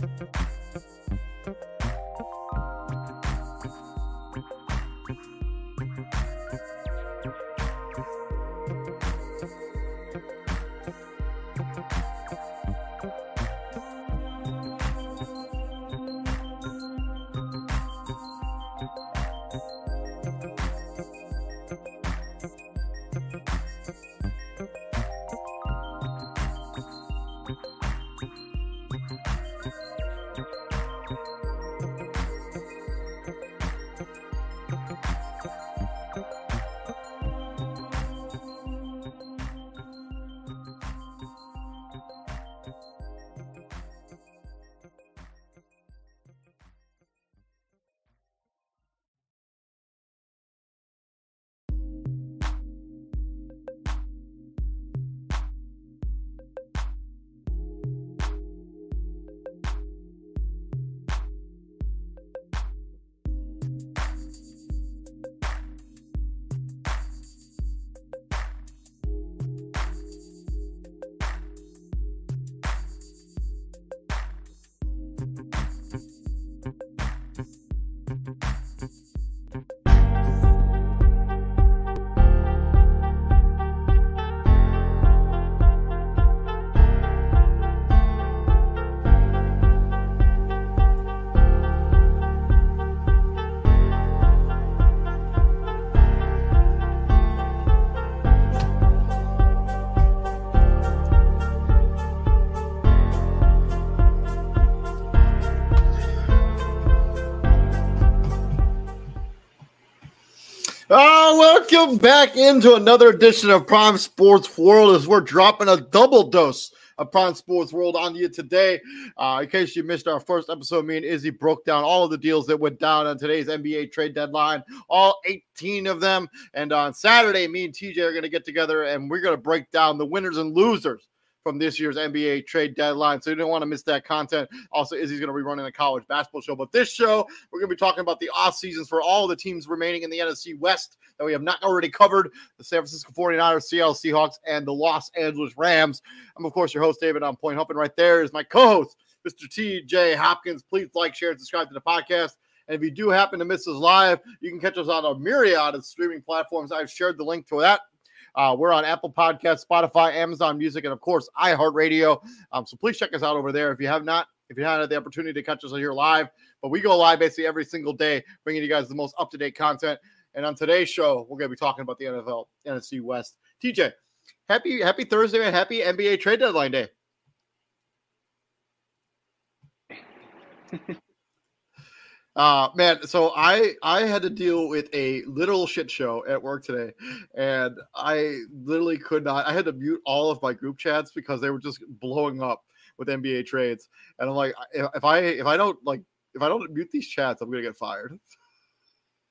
Thank you. Welcome back into another edition of Prime Sports World as we're dropping a double dose of Prime Sports World on you today. Uh, in case you missed our first episode, me and Izzy broke down all of the deals that went down on today's NBA trade deadline, all 18 of them. And on Saturday, me and TJ are going to get together and we're going to break down the winners and losers from this year's NBA trade deadline. So you don't want to miss that content. Also, Izzy's going to be running a college basketball show. But this show, we're going to be talking about the off seasons for all the teams remaining in the NFC West that we have not already covered the San Francisco 49ers, Seattle Seahawks, and the Los Angeles Rams. I'm, of course, your host, David on Point Humping. Right there is my co host, Mr. TJ Hopkins. Please like, share, and subscribe to the podcast. And if you do happen to miss us live, you can catch us on a myriad of streaming platforms. I've shared the link to that uh, we're on Apple Podcast, Spotify, Amazon Music, and of course iHeartRadio. Um, so please check us out over there if you have not. If you haven't had the opportunity to catch us here live, but we go live basically every single day, bringing you guys the most up to date content. And on today's show, we're going to be talking about the NFL, NFC West. TJ, happy happy Thursday and happy NBA trade deadline day. Uh man, so I I had to deal with a literal shit show at work today, and I literally could not. I had to mute all of my group chats because they were just blowing up with NBA trades, and I'm like, if I if I don't like if I don't mute these chats, I'm gonna get fired.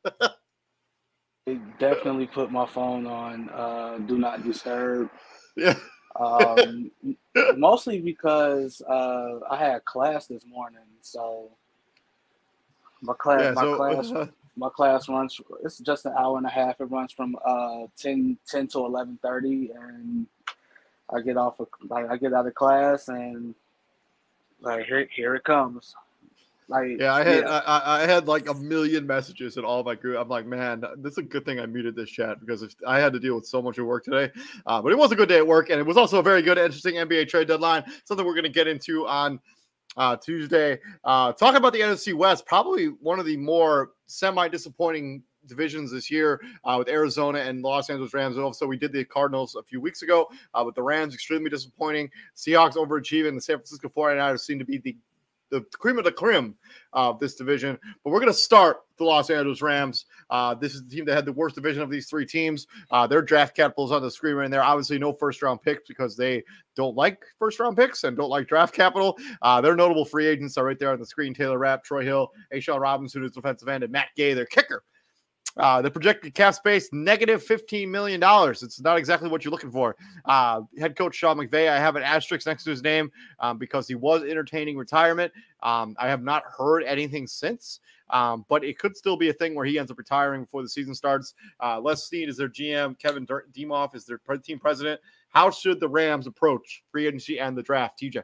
I definitely put my phone on uh, do not disturb. Yeah. um, mostly because uh, I had class this morning, so my class, yeah, my so, class, uh, my class runs. It's just an hour and a half. It runs from uh 10, 10 to eleven thirty, and I get off of like I get out of class and like here here it comes. Like yeah, I had yeah. I, I had like a million messages in all my group. I'm like, man, this is a good thing I muted this chat because if, I had to deal with so much of work today. Uh, but it was a good day at work, and it was also a very good, interesting NBA trade deadline. Something we're going to get into on uh, Tuesday. Uh, talking about the NFC West, probably one of the more semi disappointing divisions this year uh, with Arizona and Los Angeles Rams. Also, we did the Cardinals a few weeks ago uh, with the Rams, extremely disappointing. Seahawks overachieving. The San Francisco 49ers seem to be the the cream of the cream of this division. But we're going to start the Los Angeles Rams. Uh, this is the team that had the worst division of these three teams. Uh, their draft capital is on the screen right there. Obviously, no first round picks because they don't like first round picks and don't like draft capital. Uh, their notable free agents are right there on the screen Taylor Rapp, Troy Hill, A'Shawn Robinson, who's defensive end, and Matt Gay, their kicker. Uh, the projected cap space negative $15 million. It's not exactly what you're looking for. Uh, head coach Sean McVay, I have an asterisk next to his name um, because he was entertaining retirement. Um, I have not heard anything since, um, but it could still be a thing where he ends up retiring before the season starts. Uh, Les Snead is their GM, Kevin Demoff is their team president. How should the Rams approach free agency and the draft, TJ?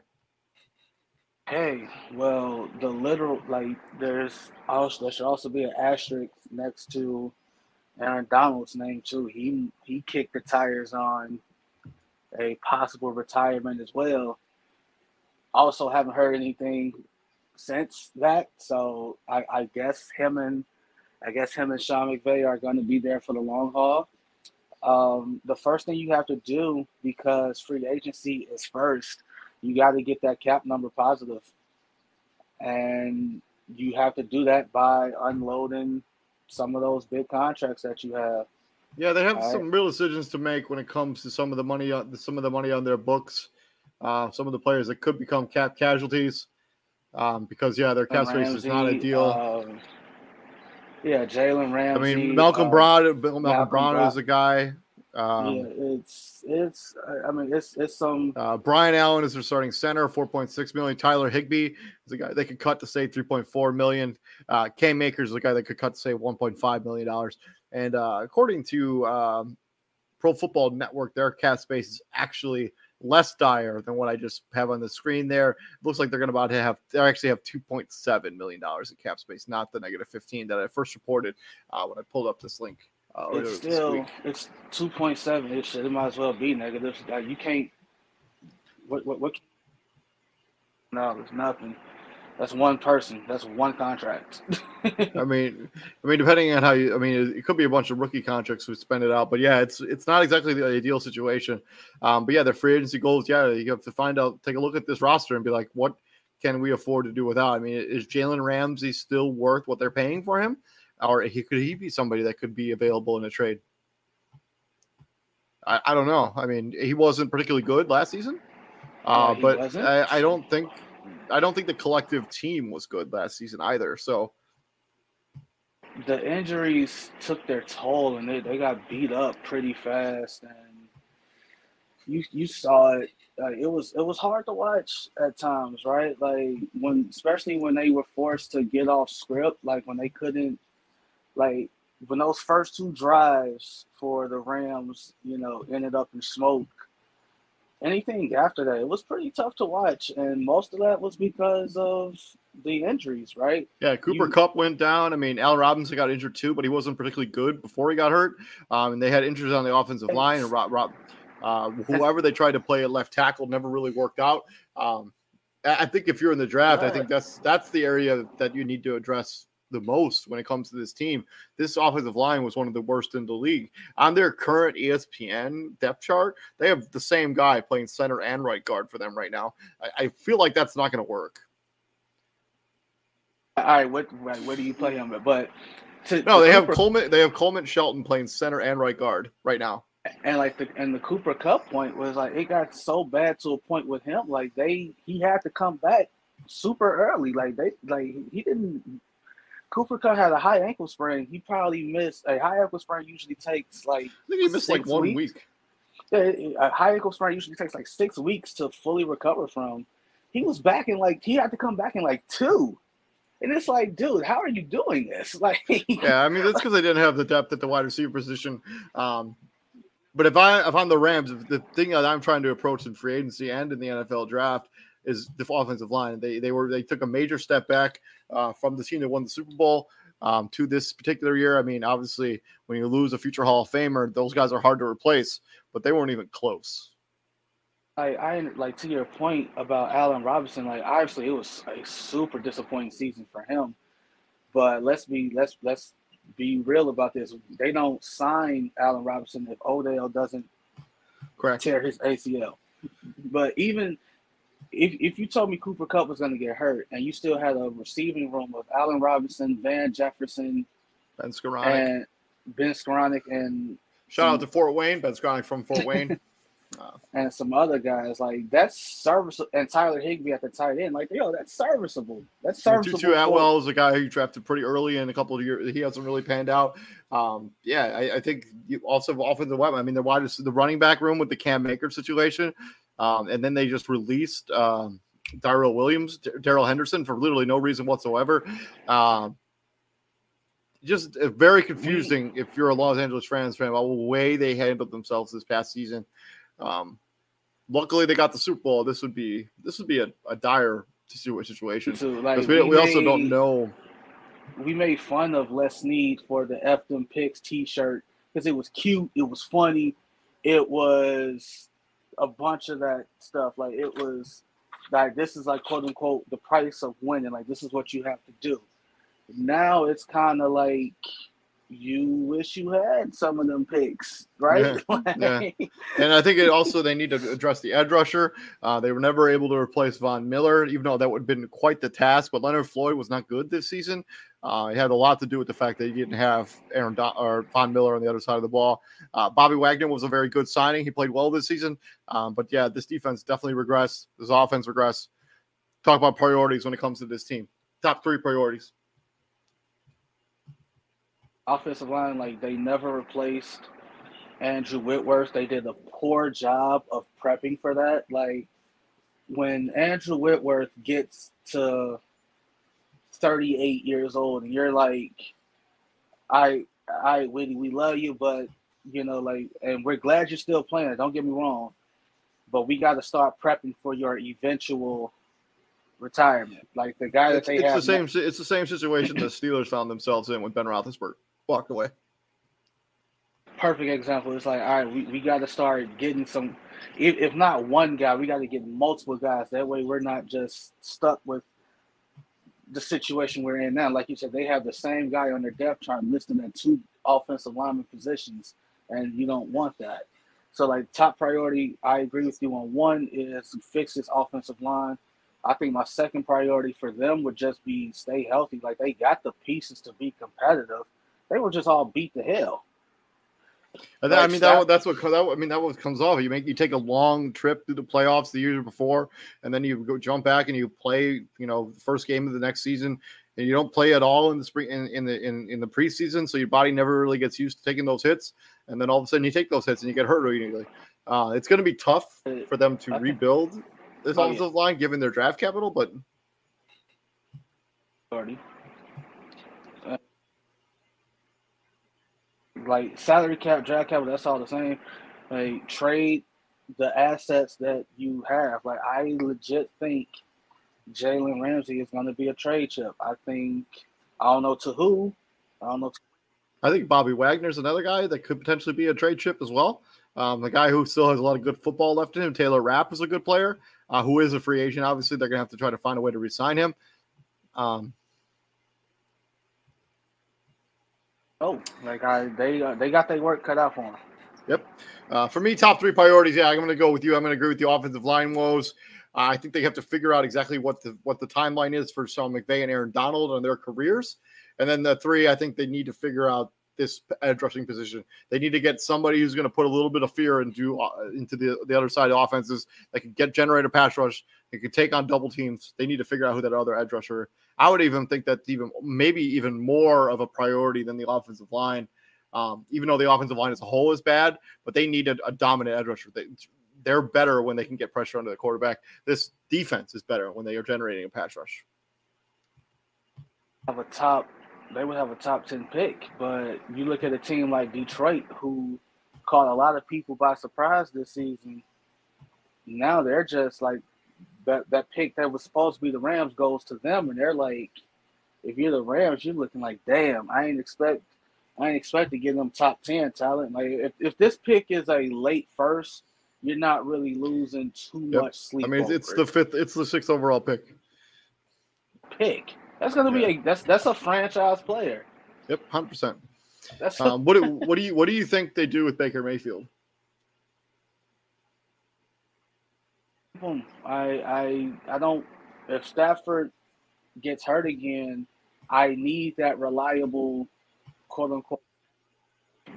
Hey, well, the literal like there's also there should also be an asterisk next to Aaron Donald's name too. He he kicked the tires on a possible retirement as well. Also, haven't heard anything since that, so I, I guess him and I guess him and Sean McVay are going to be there for the long haul. Um, the first thing you have to do because free agency is first you got to get that cap number positive. And you have to do that by unloading some of those big contracts that you have. Yeah, they have some real decisions to make when it comes to some of the money on some of the money on their books. Uh, some of the players that could become cap casualties um, because yeah, their cap space is not ideal. Um, yeah, Jalen Ramsey. I mean, Malcolm uh, Brown. Malcolm, Malcolm Brown is a guy. Um, yeah, it's it's. I mean, it's it's some. Uh, Brian Allen is their starting center, four point six million. Tyler Higbee is a guy they could cut to say three point four million. Uh, Cam Akers is a guy that could cut to say one point five million dollars. And uh, according to um, Pro Football Network, their cap space is actually less dire than what I just have on the screen there. It looks like they're going to about to have they actually have 2.7 million dollars in cap space, not the negative 15 that I first reported uh, when I pulled up this link. Uh, it's still it's two point seven. It should it might as well be negative. Like you can't. What what what? No, there's nothing. That's one person. That's one contract. I mean, I mean, depending on how you, I mean, it, could be a bunch of rookie contracts who spend it out, but yeah, it's it's not exactly the ideal situation. Um, but yeah, the free agency goals, yeah, you have to find out, take a look at this roster and be like, what can we afford to do without? I mean, is Jalen Ramsey still worth what they're paying for him? Or he could he be somebody that could be available in a trade? I, I don't know. I mean, he wasn't particularly good last season, uh, but I, I don't think I don't think the collective team was good last season either. So the injuries took their toll and they, they got beat up pretty fast and you you saw it like it was it was hard to watch at times right like when especially when they were forced to get off script like when they couldn't like when those first two drives for the Rams you know ended up in smoke anything after that, it was pretty tough to watch, and most of that was because of the injuries, right? Yeah, Cooper you, Kupp went down. I mean, Allen Robinson got injured too, but he wasn't particularly good before he got hurt. Um, and they had injuries on the offensive line, and Rob, Rob uh, whoever they tried to play at left tackle never really worked out. Um, I think if you're in the draft, I think that's that's the area that you need to address the most when it comes to this team. This offensive line was one of the worst in the league. On their current ESPN depth chart, they have the same guy playing center and right guard for them right now. I, I feel like that's not going to work. All right, what right, where do you play him? But to, no, to they Cooper, have Coleman. They have Coleman Shelton playing center and right guard right now. And like the and the Cooper Kupp point was like it got so bad to a point with him. Like they he had to come back super early. Like they like he didn't Cooper Kupp had a high ankle sprain. He probably missed a high ankle sprain. Usually takes like I think he missed like one weeks. week. Yeah, a high ankle sprain usually takes like six weeks to fully recover from. He was back in like he had to come back in like two. And it's like, dude, how are you doing this? Like, yeah, I mean, that's because they didn't have the depth at the wide receiver position. Um, but if I if I'm the Rams, the thing that I'm trying to approach in free agency and in the NFL draft is the offensive line. They they were they took a major step back uh, from the team that won the Super Bowl um, to this particular year. I mean, obviously, when you lose a future Hall of Famer, those guys are hard to replace, but they weren't even close. I, I like to your point about Allen Robinson. Like, obviously, it was a super disappointing season for him. But let's be let's let's be real about this. They don't sign Allen Robinson if Odell doesn't Correct. tear his ACL. But even if, if you told me Cooper Kupp was going to get hurt and you still had a receiving room of Allen Robinson, Van Jefferson, Ben Skowronek, and Ben Skowronek, and shout some, out to Fort Wayne, Ben Skowronek from Fort Wayne, and some other guys like that's serviceable, and Tyler Higbee at the tight end, like yo, that's serviceable. That's serviceable. Tutu Atwell is a guy who you drafted pretty early in a couple of years. He hasn't really panned out. Um, yeah, I, I think you also offensive weapon. I mean, the wide the running back room with the Cam Akers situation um, and then they just released um, Darrel Williams, Darrell Henderson for literally no reason whatsoever. Um, just uh, very confusing if you're a Los Angeles Rams fan about the way they handled themselves this past season. Um, luckily, they got the Super Bowl. This would be this would be a, a dire situation. So, like, we, we, we also don't know. We made fun of Les Snead for the F them picks T-shirt because it was cute, it was funny, it was a bunch of that stuff. Like it was like this is like quote unquote the price of winning. Like this is what you have to do. Now it's kind of like you wish you had some of them picks, right? Yeah, yeah. And I think it also they need to address the edge rusher. Uh, they were never able to replace Von Miller, even though that would have been quite the task. But Leonard Floyd was not good this season. Uh, it had a lot to do with the fact that he didn't have Aaron Don- or Von Miller on the other side of the ball. Uh, Bobby Wagner was a very good signing. He played well this season. Um, but yeah, this defense definitely regressed. This offense regressed. Talk about priorities when it comes to this team. Top three priorities offensive line, like they never replaced Andrew Whitworth. They did a poor job of prepping for that. Like when Andrew Whitworth gets to 38 years old and you're like, I I Whitney, we love you, but you know, like and we're glad you're still playing, don't get me wrong. But we gotta start prepping for your eventual retirement. Like the guy that it's, they it's have the same now. it's the same situation the Steelers found themselves in with Ben Roethlisberger walked away. Perfect example. It's like, all right, we, we got to start getting some, if, if not one guy, we got to get multiple guys. That way we're not just stuck with the situation we're in now. Like you said, they have the same guy on their depth chart listed at two offensive lineman positions, and you don't want that. So, like, top priority, I agree with you on one is fix this offensive line. I think my second priority for them would just be stay healthy. Like they got the pieces to be competitive. They were just all beat to hell. And that, I mean that, that's what that, I mean that what comes off. You make you take a long trip through the playoffs the year before, and then you go jump back and you play. You know, the first game of the next season, and you don't play at all in the spring in, in the in, in the preseason, so your body never really gets used to taking those hits, and then all of a sudden you take those hits and you get hurt immediately. Uh, it's going to be tough for them to rebuild this oh, offensive yeah. line given their draft capital, but. Already. Like salary cap, draft capital, that's all the same. Like trade the assets that you have. Like I legit think Jalen Ramsey is going to be a trade chip. I think I don't know to who. I don't know. To- I think Bobby Wagner's another guy that could potentially be a trade chip as well. Um, the guy who still has a lot of good football left in him, Taylor Rapp, is a good player uh, who is a free agent. Obviously, they're going to have to try to find a way to resign him. Um, Oh, like I they uh, they got their work cut out for them. Yep. Uh, for me, top three priorities. Yeah, I'm going to go with you. I'm going to agree with the offensive line woes. Uh, I think they have to figure out exactly what the what the timeline is for Sean McVay and Aaron Donald on their careers. And then the three, I think they need to figure out this edge rushing position. They need to get somebody who's going to put a little bit of fear into uh, into the the other side of offenses that can get generate a pass rush. They can take on double teams. They need to figure out who that other edge rusher I would even think that's even maybe even more of a priority than the offensive line. Um, even though the offensive line as a whole is bad, but they need a, a dominant edge rusher. They, they're better when they can get pressure under the quarterback. This defense is better when they are generating a pass rush. Have a top, they would have a top ten pick, but you look at a team like Detroit who caught a lot of people by surprise this season. Now they're just like that that pick that was supposed to be the Rams goes to them, and they're like, if you're the Rams, you're looking like, damn, I ain't expect, I ain't expect to get them top ten talent. Like if, if this pick is a late first, you're not really losing too yep. much sleep. I mean, it's the fifth, it's the sixth overall pick. Pick. That's gonna yeah. be a that's that's a franchise player. Yep, hundred percent. That's um, what what do you what do you think they do with Baker Mayfield? I I I don't. If Stafford gets hurt again, I need that reliable, quote unquote.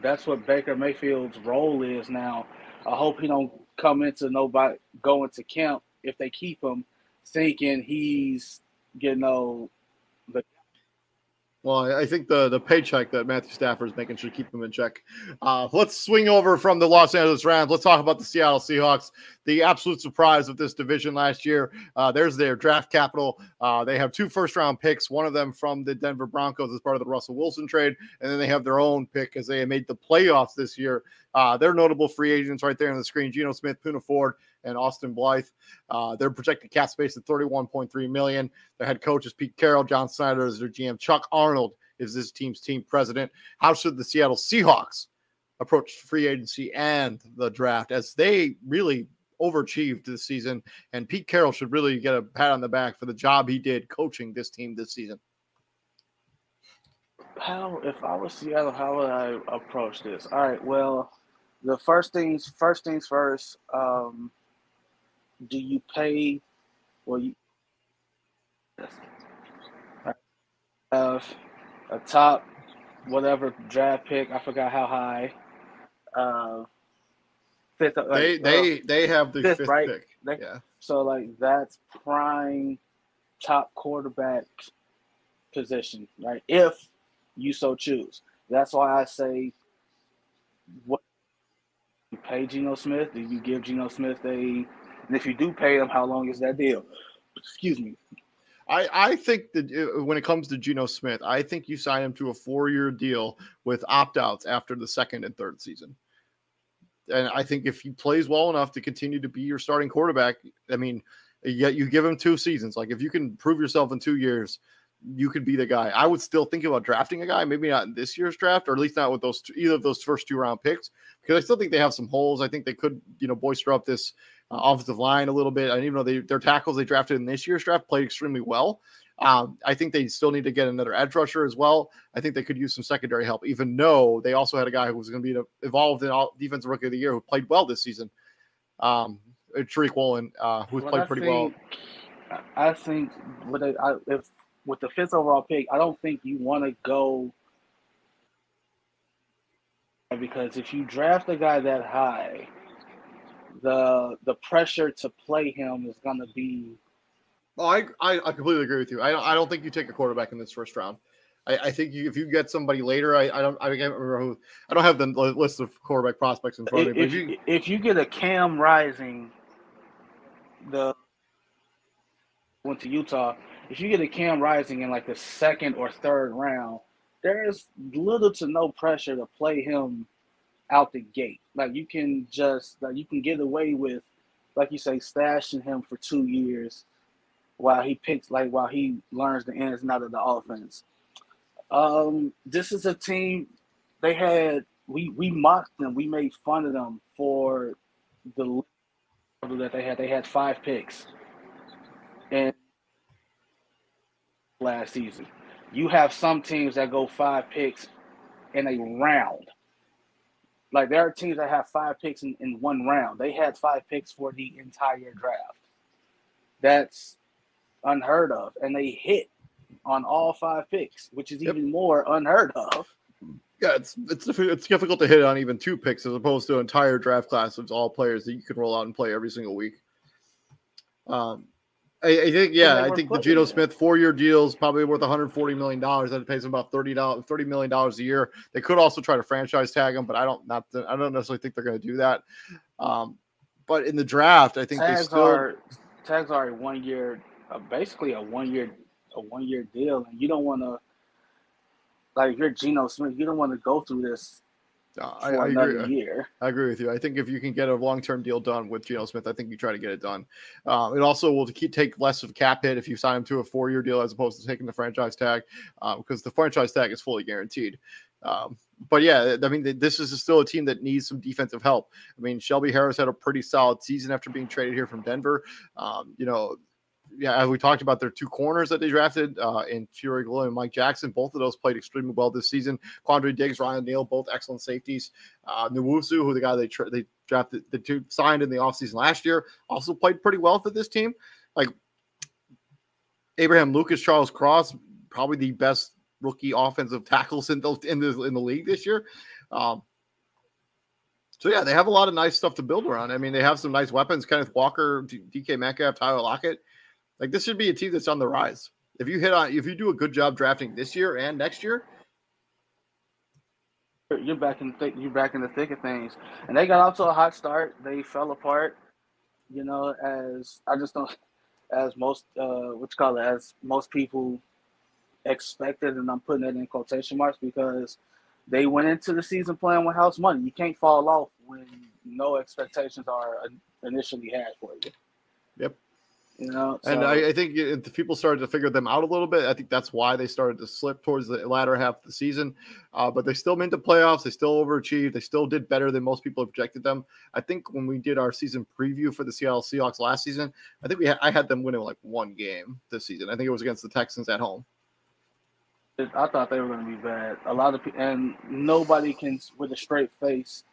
That's what Baker Mayfield's role is now. I hope he don't come into nobody go into camp if they keep him, thinking he's you know the well, I think the the paycheck that Matthew Stafford is making should keep him in check. Uh, let's swing over from the Los Angeles Rams. Let's talk about the Seattle Seahawks, the absolute surprise of this division last year. Uh, there's their draft capital. Uh, they have two first round picks, one of them from the Denver Broncos as part of the Russell Wilson trade, and then they have their own pick as they made the playoffs this year. Uh, they're notable free agents right there on the screen: Geno Smith, Poona Ford, and Austin Blythe. Uh, their projected cap space at 31.3 million. Their head coach is Pete Carroll. John Schneider is their GM. Chuck Arnold is this team's team president. How should the Seattle Seahawks approach free agency and the draft as they really overachieved this season? And Pete Carroll should really get a pat on the back for the job he did coaching this team this season. How, if I was Seattle, how would I approach this? All right, well, the first things first things first. Um, do you pay? Well, you have a top whatever draft pick. I forgot how high. Uh, fifth. Like, they they uh, they have the fifth, fifth right? pick. They, yeah. So like that's prime top quarterback position, right? If you so choose. That's why I say, what you pay Geno Smith? Do you give Geno Smith a and if you do pay them, how long is that deal? Excuse me. I, I think that uh, when it comes to Geno Smith, I think you sign him to a four year deal with opt outs after the second and third season. And I think if he plays well enough to continue to be your starting quarterback, I mean, yet you give him two seasons. Like if you can prove yourself in two years, you could be the guy. I would still think about drafting a guy, maybe not in this year's draft, or at least not with those two, either of those first two round picks, because I still think they have some holes. I think they could, you know, boister up this uh, offensive line a little bit. And even though they, their tackles they drafted in this year's draft played extremely well, um, I think they still need to get another edge rusher as well. I think they could use some secondary help, even though they also had a guy who was going to be involved in all defensive rookie of the year who played well this season. Um, Tariq Woolen, uh, who's played pretty well. I think with a, I, if with the fifth overall pick, I don't think you want to go because if you draft a guy that high, the the pressure to play him is going to be. Oh, I, I, I completely agree with you. I don't I don't think you take a quarterback in this first round. I, I think you, if you get somebody later, I, I don't I can't remember who. I don't have the list of quarterback prospects in front of me. If, if you, if you get a Cam Rising, the went to Utah. If you get a Cam Rising in like the second or third round, there is little to no pressure to play him out the gate. Like you can just like you can get away with, like you say, stashing him for two years while he picks like while he learns the ins and outs of the offense. Um, this is a team they had we we mocked them, we made fun of them for the that they had. They had five picks. And last season. You have some teams that go five picks in a round. Like there are teams that have five picks in, in one round. They had five picks for the entire draft. That's unheard of. And they hit on all five picks, which is yep. even more unheard of. Yeah, it's it's it's difficult to hit on even two picks as opposed to an entire draft class of all players that you can roll out and play every single week. Um, I, I think yeah, I think the Geno Smith four-year deal is probably worth 140 million dollars. That pays him about 30 dollars, 30 million dollars a year. They could also try to franchise tag him, but I don't not I don't necessarily think they're going to do that. Um, but in the draft, I think tags they still are tags are a one-year, uh, basically a one-year a one-year deal, and you don't want to like you're Geno Smith, you don't want to go through this I, I agree. Year. I agree with you. I think if you can get a long term deal done with Geno Smith, I think you try to get it done. Um, it also will keep, take less of cap hit if you sign him to a four year deal as opposed to taking the franchise tag uh, because the franchise tag is fully guaranteed. Um, but yeah, I mean, this is still a team that needs some defensive help. I mean, Shelby Harris had a pretty solid season after being traded here from Denver. Um, you know, yeah, as we talked about, their two corners that they drafted uh, in Fury Glue and Mike Jackson. Both of those played extremely well this season. Quandre Diggs, Ryan Neal, both excellent safeties. Uh, Nwosu, who the guy they tra- they drafted, the two signed in the offseason last year, also played pretty well for this team. Like Abraham Lucas, Charles Cross, probably the best rookie offensive tackles in the in the, in the league this year. Um, so yeah, they have a lot of nice stuff to build around. I mean, they have some nice weapons: Kenneth Walker, DK Metcalf, Tyler Lockett. Like this should be a team that's on the rise. If you hit on, if you do a good job drafting this year and next year, you're back in th- you're back in the thick of things. And they got off to a hot start. They fell apart, you know, as I just don't, as most uh, what you call it, as most people expected, and I'm putting it in quotation marks because they went into the season playing with house money. You can't fall off when no expectations are initially had for you. Yep. You know, so. and I, I, think if people started to figure them out a little bit, I think that's why they started to slip towards the latter half of the season. Uh, but they still made the playoffs. They still overachieved. They still did better than most people projected them. I think when we did our season preview for the Seattle Seahawks last season, I think we ha- I had them winning like one game this season. I think it was against the Texans at home. I thought they were going to be bad. A lot of people, and nobody can with a straight face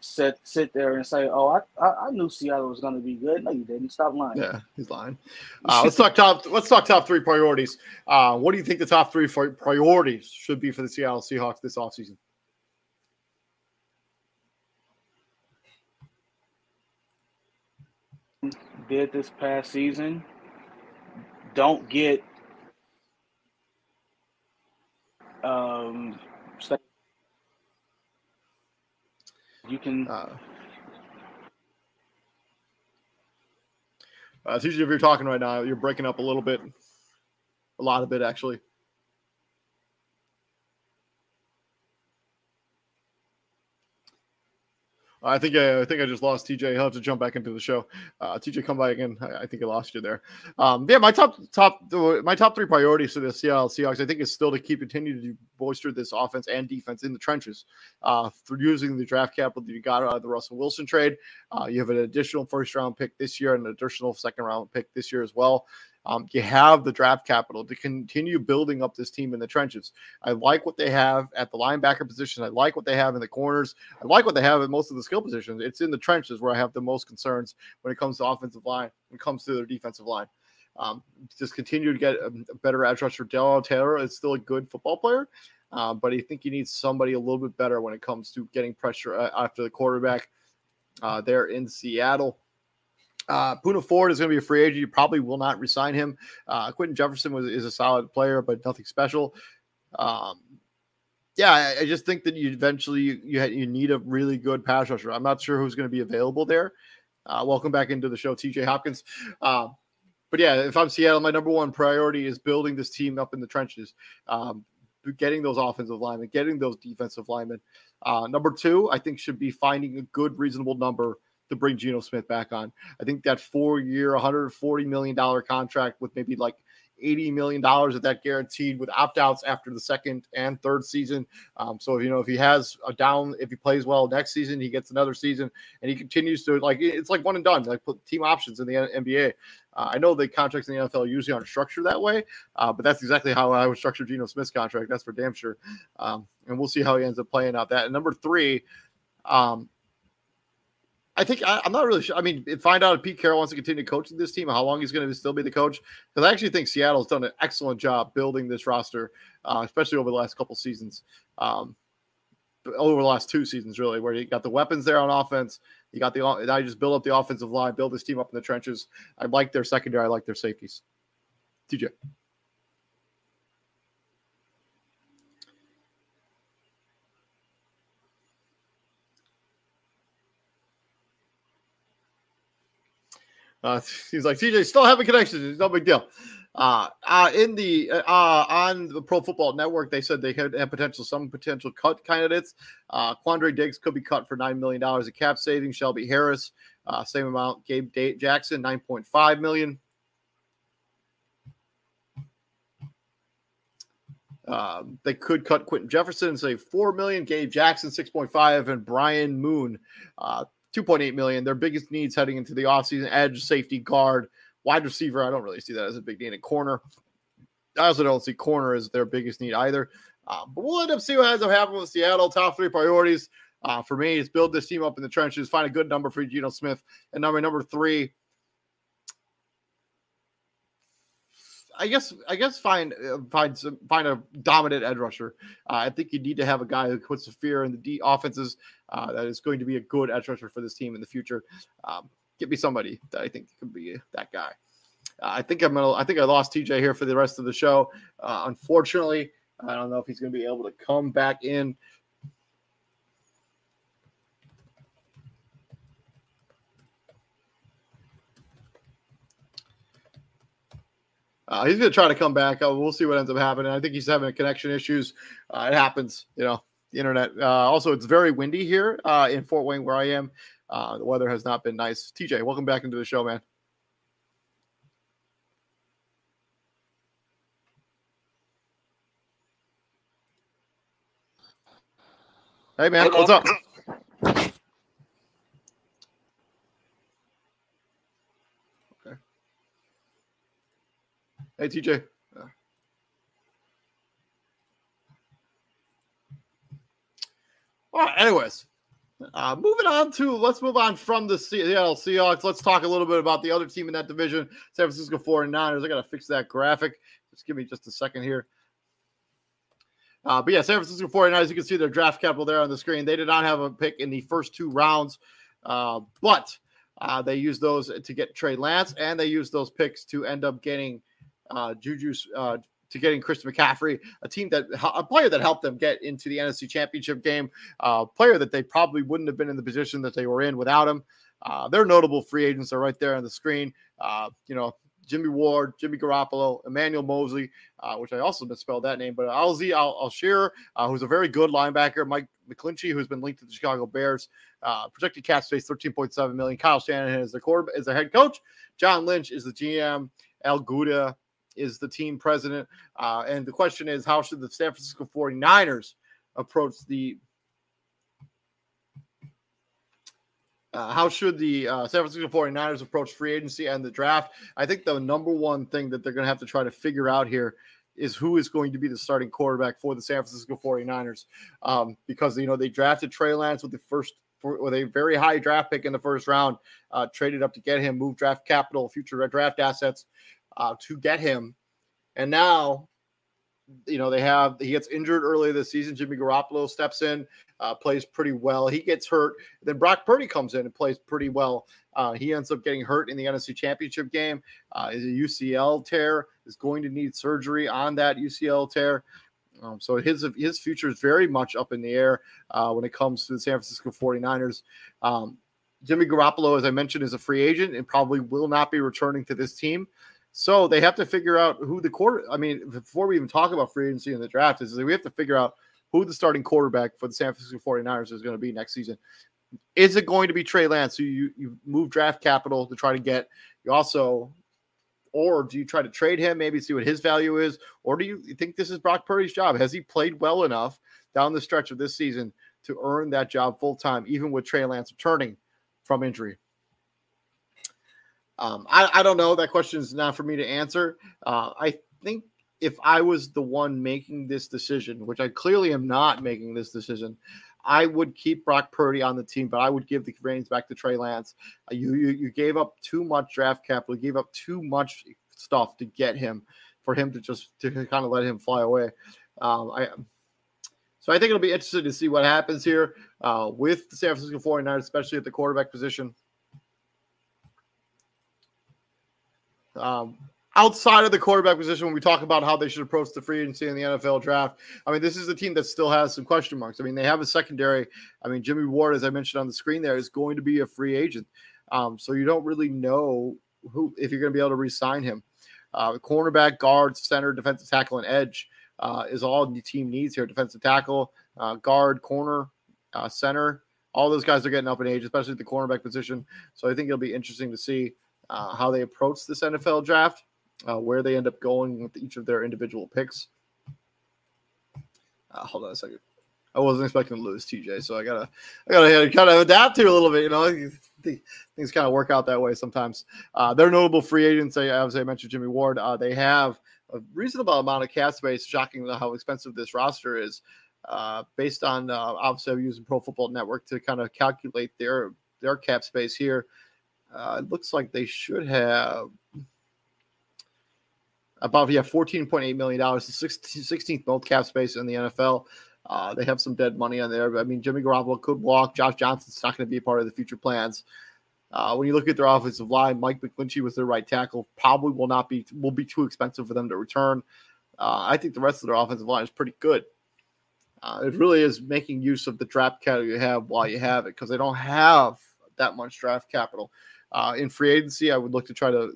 sit sit there and say, "Oh, I I, I knew Seattle was going to be good." No, you didn't. Stop lying. Yeah, he's lying. Uh, let's talk top. Let's talk top three priorities. Uh, what do you think the top three priorities should be for the Seattle Seahawks this offseason? Did this past season. Don't get um, You can. Uh, uh, it's usually if you're talking right now, you're breaking up a little bit, a lot of it actually. I think I, I, think I just lost TJ. He'll have to jump back into the show. Uh, TJ, come back again. I, I, think I lost you there. Um, yeah, my top top my top three priorities for the Seattle Seahawks, I think, is still to keep continue to bolster this offense and defense in the trenches uh, through using the draft capital that you got out of the Russell Wilson trade. Uh, you have an additional first round pick this year and an additional second round pick this year as well. Um, you have the draft capital to continue building up this team in the trenches. I like what they have at the linebacker position. I like what they have in the corners. I like what they have in most of the skill positions. It's in the trenches where I have the most concerns when it comes to offensive line, when it comes to their defensive line. Um, just continue to get a, a better edge rusher. Darrell Taylor is still a good football player, uh, but I think you need somebody a little bit better when it comes to getting pressure uh, after the quarterback uh, there in Seattle. Uh, Poona Ford is going to be a free agent. You probably will not resign him. Uh, Quinton Jefferson was, is a solid player, but nothing special. Um, yeah, I, I, just think that you eventually you you, you, need a really good pass rusher. I'm not sure who's going to be available there. Uh, welcome back into the show, TJ Hopkins. Uh, but yeah, if I'm Seattle, my number one priority is building this team up in the trenches, um, getting those offensive linemen, getting those defensive linemen. Uh, number two, I think should be finding a good, reasonable number to bring Geno Smith back on. I think that four year, $140 million contract with maybe like $80 million of that guaranteed with opt outs after the second and third season. Um, so, you know, if he has a down, if he plays well next season, he gets another season and he continues to like, it's like one and done, like put team options in the NBA. Uh, I know the contracts in the NFL usually aren't structured that way, uh, but that's exactly how I would structure Geno Smith's contract. That's for damn sure. Um, and we'll see how he ends up playing out that. And number three, um, I think I, am not really sure. I mean, find out if Pete Carroll wants to continue coaching this team, how long he's going to still be the coach. Because I actually think Seattle's done an excellent job building this roster, uh, especially over the last couple seasons, um, over the last two seasons, really, where you got the weapons there on offense. You got the I just build up the offensive line, build this team up in the trenches. I like their secondary. I like their safeties. TJ. Uh, he's like, TJ, still having connections. It's no big deal. Uh, uh, in the uh, on the Pro Football Network, they said they had, had potential some potential cut candidates. Uh, Quandre Diggs could be cut for nine million dollars of cap savings. Shelby Harris, uh, same amount. Gabe Jackson, nine point five million. Um, they could cut Quinton Jefferson and say four million. Gabe Jackson, six point five, and Brian Moon, uh, 2.8 million. Their biggest needs heading into the offseason edge, safety, guard, wide receiver. I don't really see that as a big need. in corner, I also don't see corner as their biggest need either. Um, but we'll end up seeing what ends up happening with Seattle. Top three priorities uh, for me is build this team up in the trenches, find a good number for Geno Smith, and number number three, I guess I guess find uh, find some find a dominant edge rusher. Uh, I think you need to have a guy who puts the fear in the D offenses. Uh, that is going to be a good edge rusher for this team in the future. Um, get me somebody that I think could be that guy. Uh, I think I'm gonna. I think I lost TJ here for the rest of the show. Uh, unfortunately, I don't know if he's going to be able to come back in. Uh, he's going to try to come back. Uh, we'll see what ends up happening. I think he's having connection issues. Uh, it happens, you know, the internet. Uh, also, it's very windy here uh, in Fort Wayne where I am. Uh, the weather has not been nice. TJ, welcome back into the show, man. Hey, man, what's up? Hey, TJ. All right, anyways, uh, moving on to let's move on from the Seattle Seahawks. Let's talk a little bit about the other team in that division, San Francisco 49ers. I got to fix that graphic. Just give me just a second here. Uh, but yeah, San Francisco 49ers, you can see their draft capital there on the screen. They did not have a pick in the first two rounds, uh, but uh, they used those to get Trey Lance, and they used those picks to end up getting uh, Juju uh, to getting Christian McCaffrey, a team that a player that helped them get into the NFC Championship game, a uh, player that they probably wouldn't have been in the position that they were in without him. Uh, their notable free agents are right there on the screen. Uh, you know, Jimmy Ward, Jimmy Garoppolo, Emmanuel Moseley, uh, which I also misspelled that name, but Alzi Al Alshir, uh, who's a very good linebacker, Mike McGlinchey, who's been linked to the Chicago Bears, uh, projected cap space 13.7 million. Kyle Shanahan is the quarter is the head coach. John Lynch is the GM. Al Guido is the team president. Uh, and the question is, how should the San Francisco 49ers approach the Uh, how should the uh, San Francisco 49ers approach free agency and the draft? I think the number one thing that they're going to have to try to figure out here is who is going to be the starting quarterback for the San Francisco 49ers. Um, because, you know, they drafted Trey Lance with the first, with a very high draft pick in the first round, uh, traded up to get him, move draft capital, future draft assets. Uh, to get him. And now, you know, they have he gets injured early this season. Jimmy Garoppolo steps in, uh, plays pretty well. He gets hurt. Then Brock Purdy comes in and plays pretty well. Uh, he ends up getting hurt in the NFC Championship game. Uh, is a UCL tear. Is going to need surgery on that UCL tear. Um, so his his future is very much up in the air uh, when it comes to the San Francisco 49ers. Um, Jimmy Garoppolo, as I mentioned, is a free agent and probably will not be returning to this team. So they have to figure out who the quarter. I mean, before we even talk about free agency in the draft, is that we have to figure out who the starting quarterback for the San Francisco 49ers is going to be next season. Is it going to be Trey Lance, who you, you move draft capital to try to get? You also, or do you try to trade him, maybe see what his value is? Or do you think this is Brock Purdy's job? Has he played well enough down the stretch of this season to earn that job full time, even with Trey Lance returning from injury? Um, I, I don't know. That question is not for me to answer. Uh, I think if I was the one making this decision, which I clearly am not making this decision, I would keep Brock Purdy on the team, but I would give the reins back to Trey Lance. Uh, you, you you gave up too much draft capital, you gave up too much stuff to get him for him to just to kind of let him fly away. Um, I so I think it'll be interesting to see what happens here uh, with the San Francisco 49ers, especially at the quarterback position. Um, outside of the quarterback position, when we talk about how they should approach the free agency in the NFL draft, I mean, this is a team that still has some question marks. I mean, they have a secondary. I mean, Jimmy Ward, as I mentioned on the screen, there is going to be a free agent. Um, so you don't really know who if you're going to be able to re-sign him. Uh, cornerback, guard, center, defensive tackle, and edge uh, is all the team needs here. Defensive tackle, uh, guard, corner, uh, center. All those guys are getting up in age, especially the cornerback position. So I think it'll be interesting to see uh, how they approach this NFL draft, uh, where they end up going with each of their individual picks. Uh, hold on a second. I wasn't expecting to lose TJ, so I gotta, I gotta kind of adapt here a little bit. You know, things kind of work out that way sometimes. Uh, they're notable free agents. I, as I mentioned, Jimmy Ward. Uh, they have a reasonable amount of cap space. Shocking how expensive this roster is. Uh, based on uh, obviously using Pro Football Network to kind of calculate their their cap space here. Uh, it looks like they should have about yeah, fourteen point eight million dollars, the 16th most cap space in the NFL. Uh, they have some dead money on there. But, I mean, Jimmy Garoppolo could walk. Josh Johnson's not going to be a part of the future plans. Uh, when you look at their offensive line, Mike McGlinchey was their right tackle. Probably will not be will be too expensive for them to return. Uh, I think the rest of their offensive line is pretty good. Uh, it really is making use of the draft capital you have while you have it because they don't have that much draft capital. Uh, in free agency, I would look to try to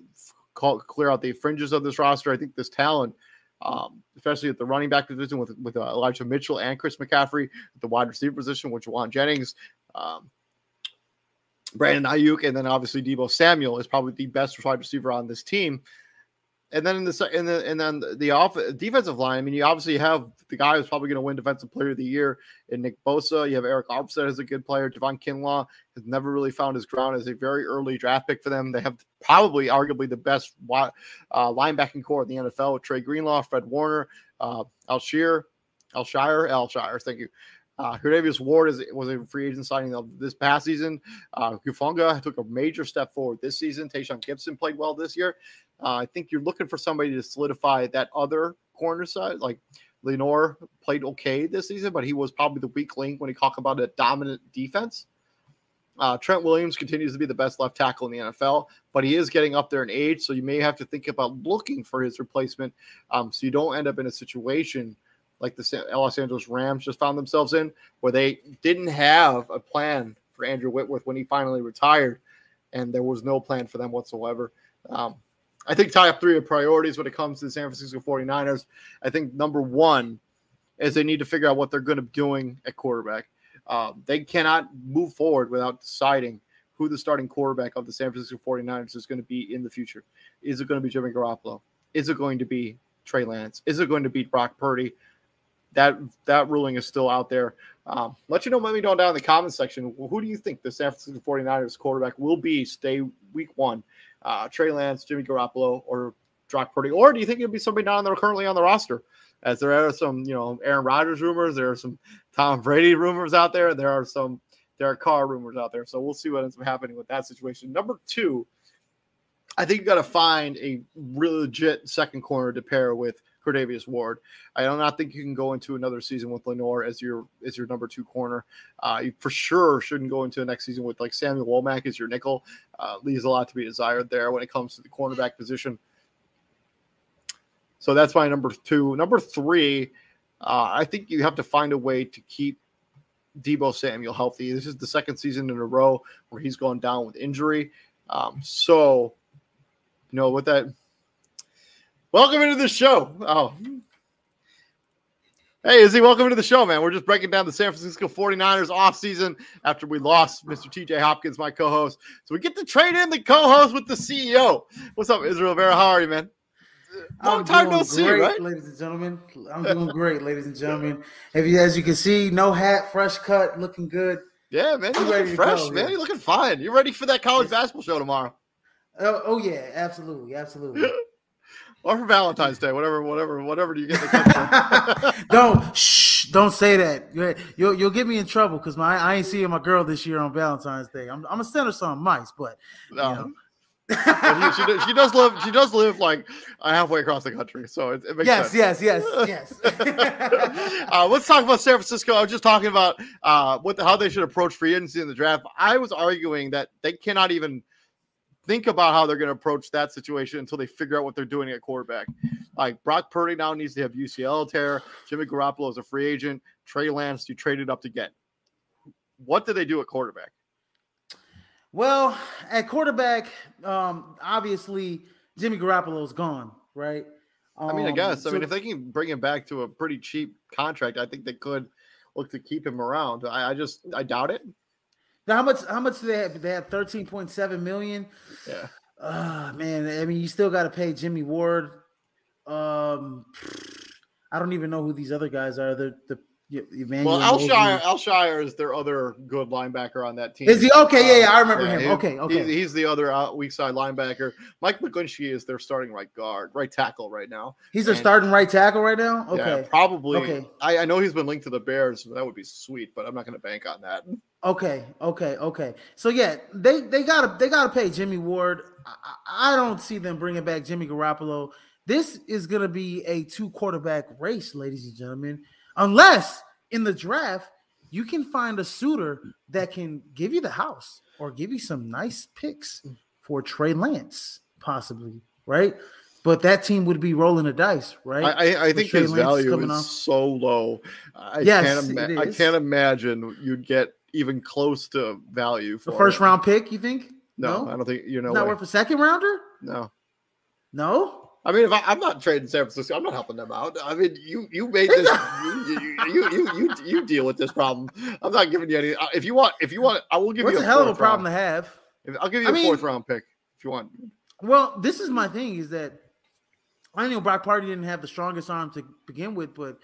call, clear out the fringes of this roster. I think this talent, um, especially at the running back position with with uh, Elijah Mitchell and Chris McCaffrey, at the wide receiver position with Jauan Jennings, um, Brandon Aiyuk, and then obviously Deebo Samuel is probably the best wide receiver on this team and then in the in and then the off defensive line. I mean, you obviously have the guy who's probably going to win Defensive Player of the Year in Nick Bosa. You have Arik Armstead as a good player. Javon Kinlaw has never really found his ground as a very early draft pick for them. They have probably, arguably, the best uh, linebacking core in the NFL with Dre Greenlaw, Fred Warner, uh, Alshire, Alshire, Alshire. Thank you. Uh, Ward is, was a free agent signing of this past season. Uh, Hufanga took a major step forward this season. Tashaun Gipson played well this year. Uh, I think you're looking for somebody to solidify that other corner side. Like Lenoir played okay this season, but he was probably the weak link when you talk about a dominant defense. Uh, Trent Williams continues to be the best left tackle in the NFL, but he is getting up there in age, so you may have to think about looking for his replacement, um, so you don't end up in a situation like the Los Angeles Rams just found themselves in, where they didn't have a plan for Andrew Whitworth when he finally retired, and there was no plan for them whatsoever. Um, I think top three of priorities when it comes to the San Francisco 49ers. I think number one is they need to figure out what they're going to be doing at quarterback. Uh, they cannot move forward without deciding who the starting quarterback of the San Francisco 49ers is going to be in the future. Is it going to be Jimmy Garoppolo? Is it going to be Trey Lance? Is it going to be Brock Purdy? That that ruling is still out there. Um, let you know, let me know down in the comments section. Who do you think the San Francisco 49ers quarterback will be stay week one? uh, Trey Lance, Jimmy Garoppolo, or Brock Purdy? Or do you think it'll be somebody not on there currently on the roster? As there are some, you know, Aaron Rodgers rumors, there are some Tom Brady rumors out there, there are some Derek Carr rumors out there. So we'll see what ends up happening with that situation. Number two, I think you've got to find a really legit second corner to pair with Charvarius Ward. I do not think you can go into another season with Lenoir as your as your number two corner. Uh, you for sure shouldn't go into the next season with like Samuel Womack as your nickel. Uh, leaves a lot to be desired there when it comes to the cornerback position. So that's my number two. Number three, uh, I think you have to find a way to keep Deebo Samuel healthy. This is the second season in a row where he's gone down with injury. Um, so, you know, with that, welcome into the show. Oh, hey, Izzy, welcome into the show, man. We're just breaking down the San Francisco 49ers offseason after we lost Mr. TJ Hopkins, my co host. So we get to trade in the co host with the CEO. What's up, Israel Vera? How are you, man? Long I'm time no see, right? Ladies and gentlemen, I'm doing great, ladies and gentlemen. If you, as you can see, no hat, fresh cut, looking good. Yeah, man, you're looking fresh, go, man. You're looking fine. You're ready for that college basketball show tomorrow. Oh, oh yeah, absolutely, absolutely. or for Valentine's Day, whatever, whatever, whatever do you get the Don't shh, don't say that. You'll you'll get me in trouble because my I ain't seeing my girl this year on Valentine's Day. I'm I'm gonna send her some mice, but no. You know, she, does, she, does live. She does live like halfway across the country, so it, it makes yes, sense. Yes, yes, yes, uh, let's talk about San Francisco. I was just talking about uh, what the, how they should approach free agency in the draft. I was arguing that they cannot even think about how they're going to approach that situation until they figure out what they're doing at quarterback. Like Brock Purdy now needs to have UCL tear. Jimmy Garoppolo is a free agent. Trey Lance, you traded up to get. What do they do at quarterback? Well, at quarterback, um, obviously Jimmy Garoppolo's gone, right? Um, I mean, I guess. So, I mean, if they can bring him back to a pretty cheap contract, I think they could look to keep him around. I, I just I doubt it. Now, how much? How much do they have? They have thirteen point seven million. Yeah. Uh man, I mean, you still got to pay Jimmy Ward. Um, I don't even know who these other guys are. The the Emmanuel well, Al Alshire is their other good linebacker on that team. Is he okay? Yeah, yeah, I remember yeah, him. He, okay, okay. He's, he's the other weak side linebacker. Mike McGlinchey is their starting right guard, right tackle right now. He's their starting right tackle right now. Okay, yeah, probably. Okay, I, I know he's been linked to the Bears. So that would be sweet, but I'm not going to bank on that. Okay, okay, okay. So yeah, they they gotta they gotta pay Jimmy Ward. I, I don't see them bringing back Jimmy Garoppolo. This is gonna be a two quarterback race, ladies and gentlemen unless in the draft you can find a suitor that can give you the house or give you some nice picks for Trey Lance, possibly, right? But that team would be rolling the dice, right? I, I think Trey his Lance value is so low. I yes, can't ima- I can't imagine you'd get even close to value for the first him. round pick. You think? No, no, I don't think you know. Not way. worth a second rounder. No, no. I mean, if I, am not trading San Francisco, I'm not helping them out. I mean, you you made this, you, you, you, you you deal with this problem. I'm not giving you any. Uh, if you want, if you want, I will give What's you a, a hell of a problem round. to have. I'll give you I a mean, fourth round pick if you want. Well, this is my thing: is that I know Brock Purdy didn't have the strongest arm to begin with, but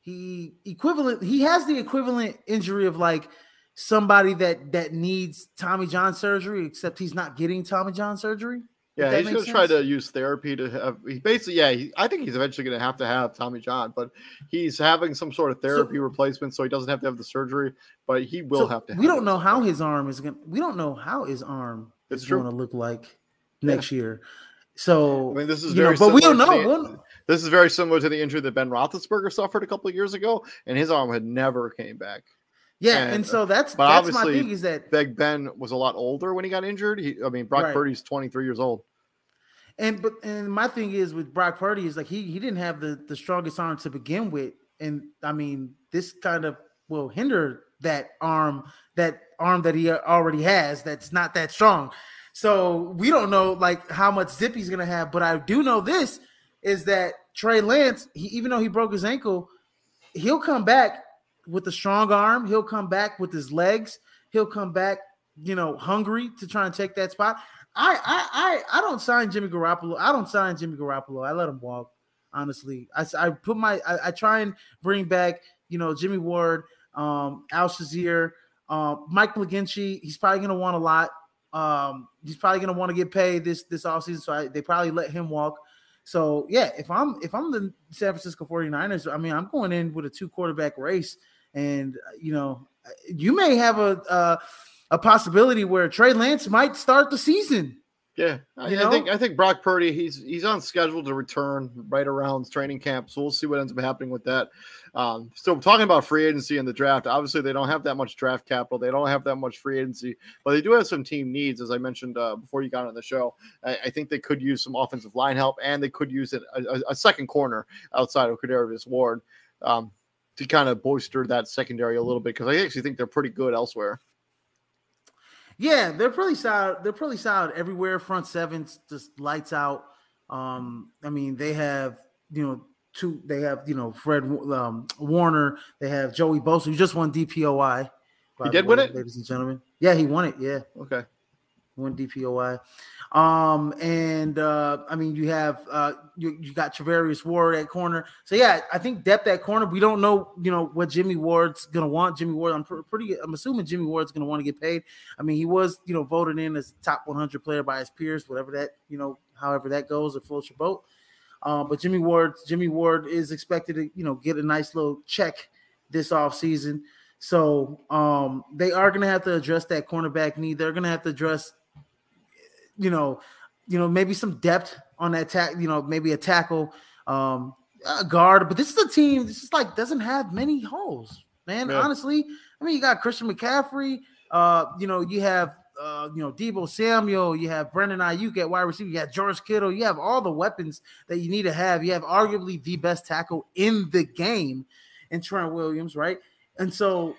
he equivalent he has the equivalent injury of like somebody that that needs Tommy John surgery, except he's not getting Tommy John surgery. Yeah, he's going to try to use therapy to have. He basically, yeah, he, I think he's eventually going to have to have Tommy John, but he's having some sort of therapy so, replacement, so he doesn't have to have the surgery. But he will so have to. Have we don't know how his arm is going. We don't know how his arm it's is going to look like next yeah. year. So I mean, this is very. Know, but we don't know. The, we'll, this is very similar to the injury that Ben Roethlisberger suffered a couple of years ago, and his arm had never came back. Yeah, and, and so uh, that's but that's obviously, my thing is that Big Ben was a lot older when he got injured. He, I mean, Brock right. Purdy's 23 years old. And but and my thing is with Brock Purdy is like he he didn't have the the strongest arm to begin with, and I mean this kind of will hinder that arm that arm that he already has that's not that strong. So we don't know like how much zip he's gonna have, but I do know this is that Trey Lance, he, even though he broke his ankle, he'll come back with a strong arm. He'll come back with his legs. He'll come back, you know, hungry to try and take that spot. I I I I don't sign Jimmy Garoppolo. I don't sign Jimmy Garoppolo. I let him walk. Honestly, I, I put my I, I try and bring back you know Jimmy Ward, um, Al Shazier, uh, Mike McGlinchey. He's probably gonna want a lot. Um, he's probably gonna want to get paid this this offseason, so I, they probably let him walk. So yeah, if I'm if I'm the San Francisco 49ers, I mean I'm going in with a two quarterback race, and you know you may have a uh, a possibility where Trey Lance might start the season Yeah, I, I, think I think Brock Purdy he's he's on schedule to return right around training camp, so we'll see what ends up happening with that. Um, so talking about free agency and the draft, obviously they don't have that much draft capital, they don't have that much free agency, but they do have some team needs, as I mentioned uh, before you got on the show. I, I, think they could use some offensive line help, and they could use a, a, a second corner outside of Charvarius Ward um, to kind of bolster that secondary a little bit because I actually think they're pretty good elsewhere. Yeah, they're pretty solid. They're pretty solid everywhere. Front sevens just lights out. Um, I mean, they have you know two. They have you know Fred um, Warner. They have Joey Bosa, who just won DPOY. He did win it, ladies and gentlemen. Yeah, he won it. Yeah. Okay. Won DPOY. Um, and uh, I mean, you have uh, you, you got Charvarius Ward at corner. So yeah, I think depth at corner. We don't know, you know, what Jimmy Ward's gonna want. Jimmy Ward, I'm pr- pretty. I'm assuming Jimmy Ward's gonna want to get paid. I mean, he was, you know, voted in as top 100 player by his peers, whatever that, you know, however that goes, it floats your boat. Um, but Jimmy Ward, Jimmy Ward is expected to, you know, get a nice little check this off season. So um, they are going to have to address that cornerback need. They're going to have to address you know, you know, maybe some depth on that tack, you know, maybe a tackle, um, a guard. But this is a team. This is like doesn't have many holes, man. Yeah. Honestly, I mean, you got Christian McCaffrey. Uh, you know, you have uh, you know, Deebo Samuel, you have Brandon Aiyuk at wide receiver, you have George Kittle, you have all the weapons that you need to have. You have arguably the best tackle in the game in Trent Williams, right? And so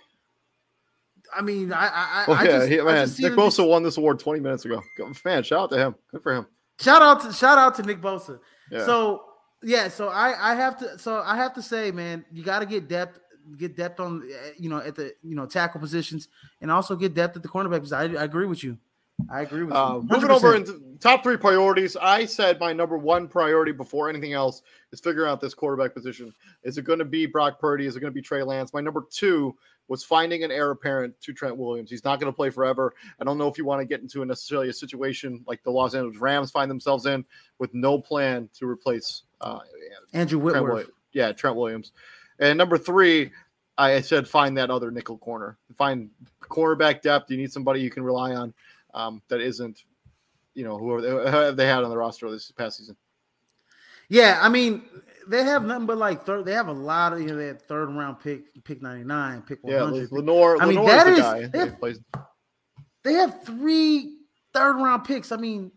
I mean, I, I, I yeah, just, he, man, Nick Bosa won this award 20 minutes ago. Man, shout out to him. Good for him. Shout out to shout out to Nick Bosa. Yeah. So yeah, so I I have to so I have to say, man, you got to get depth, get depth on eh, you know at the you know tackle positions, and also get depth at the cornerback position. I, I agree with you. I agree with uh, you. Moving over into top three priorities, I said my number one priority before anything else is figuring out this quarterback position. Is it going to be Brock Purdy? Is it going to be Trey Lance? My number two was finding an heir apparent to Trent Williams. He's not going to play forever. I don't know if you want to get into a necessarily a situation like the Los Angeles Rams find themselves in with no plan to replace uh, Andrew Whitworth. Trent, yeah, Trent Williams. And number three, I said find that other nickel corner. Find cornerback depth. You need somebody you can rely on um, that isn't, you know, whoever they had on the roster this past season. Yeah, I mean, they have nothing but like third. They have a lot of you know. They had third round pick, pick ninety nine, pick one hundred. Yeah, Lenoir. I mean, that is, the they, have, they have three third round picks. I mean,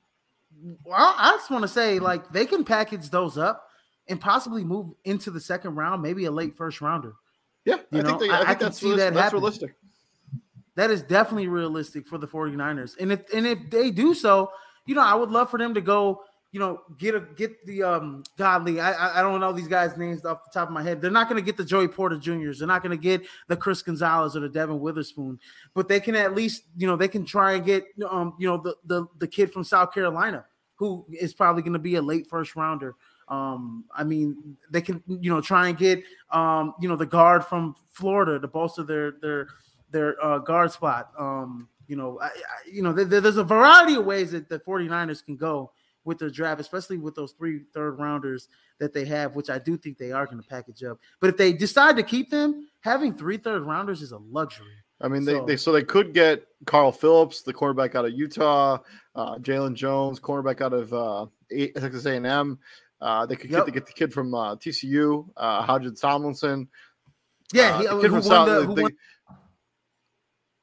I, I just want to say like they can package those up and possibly move into the second round, maybe a late first rounder. Yeah, you I know, think they, I, I, think can see that that's realistic. That is definitely realistic for the 49ers. And if and if they do so, you know, I would love for them to go you know, get a get the um godly. I I don't know these guys' names off the top of my head. They're not going to get the Joey Porter Juniors. They're not going to get the Chris Gonzalez or the Devon Witherspoon, but they can at least you know they can try and get um you know the the the kid from South Carolina who is probably going to be a late first rounder. Um, I mean, they can you know try and get um you know the guard from Florida to bolster their their their uh, guard spot. Um, you know, I, I, you know, there, there's a variety of ways that the 49ers can go with their draft, especially with those three third rounders that they have, which I do think they are going to package up. But if they decide to keep them, having three third rounders is a luxury. I mean, they so, they so they could get Carl Phillips, the quarterback out of Utah, uh, Jalen Jones, cornerback out of uh, Texas A&M. Uh, they could yep. get, the, get the kid from uh, TCU, uh, Hodges-Tomlinson. Yeah, uh, he, uh, kid from South, the, won,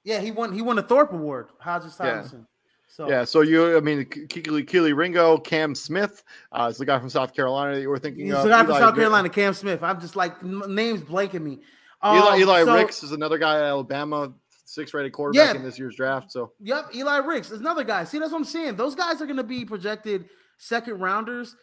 yeah, he won. He won a Thorpe Award. Hodges-Tomlinson. Yeah. So yeah, so you, I mean, Kelee Ringo, Cam Smith uh, is the guy from South Carolina that you were thinking He's of. the guy Eli from South Carolina, Cam Smith. I'm just like names blanking me. Um, Eli, Eli so, Ricks is another guy at Alabama, six rated quarterback yeah, in this year's draft. So yep, Eli Ricks is another guy. See, that's what I'm saying. Those guys are going to be projected second rounders,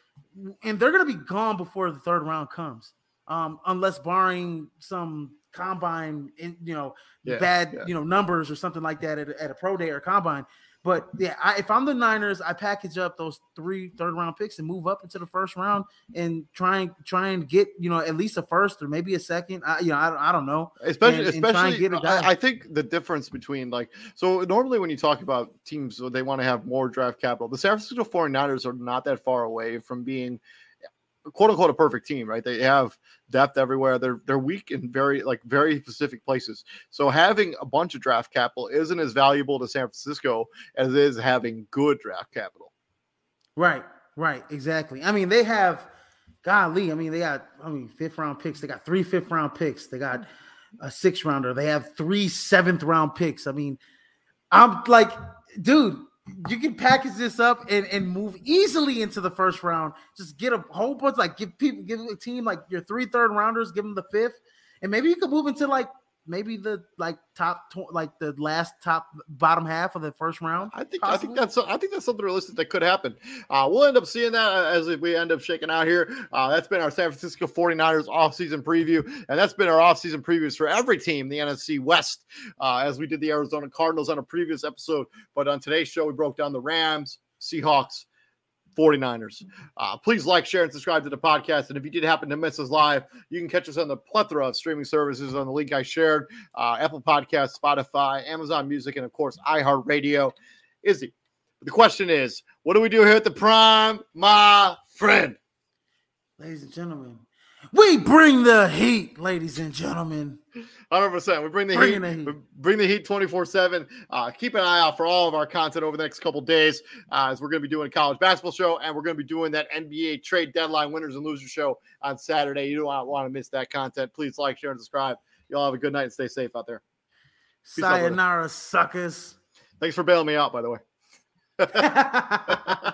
and they're going to be gone before the third round comes, um, unless barring some combine, in, you know, yeah, bad, yeah. you know, numbers or something like that at a, at a pro day or combine. But yeah, I, if I'm the Niners, I package up those three third round picks and move up into the first round and try and try and get you know at least a first or maybe a second. I, you know, I, I don't know. Especially, and, especially, and I, I, think the difference between like so normally when you talk about teams, they want to have more draft capital. The San Francisco 49ers are not that far away from being quote unquote a perfect team, right? They have depth everywhere. They're they're weak in very like very specific places. So having a bunch of draft capital isn't as valuable to San Francisco as it is having good draft capital. Right, right, exactly. I mean, they have, golly, I mean, they got, I mean, fifth round picks. They got three fifth round picks. They got a six rounder. They have three seventh round picks. I mean, I'm like, dude, you can package this up and, and move easily into the first round. Just get a whole bunch, like give people, give a team like your three third rounders, give them the fifth, and maybe you could move into like maybe the like top tw- like the last top bottom half of the first round. I think possibly? I think that's I think that's something realistic that could happen. Uh, we'll end up seeing that uh, as we end up shaking out here. Uh, that's been our San Francisco 49ers offseason preview, and that's been our offseason previews for every team, the NFC West, uh, as we did the Arizona Cardinals on a previous episode. But on today's show, we broke down the Rams, Seahawks, 49ers. Uh, please like, share, and subscribe to the podcast. And if you did happen to miss us live, you can catch us on the plethora of streaming services on the link I shared uh, Apple Podcasts, Spotify, Amazon Music, and of course, iHeartRadio. Izzy, the question is what do we do here at the Prime, my friend? Ladies and gentlemen, we bring the heat, ladies and gentlemen. Hundred percent. We bring the heat. the heat. bring the heat twenty four seven. Uh, keep an eye out for all of our content over the next couple days, uh, as we're going to be doing a college basketball show, and we're going to be doing that NBA trade deadline winners and losers show on Saturday. You don't want to miss that content. Please like, share, and subscribe. Y'all have a good night and stay safe out there. Peace Sayonara, out, suckers. Thanks for bailing me out, by the way.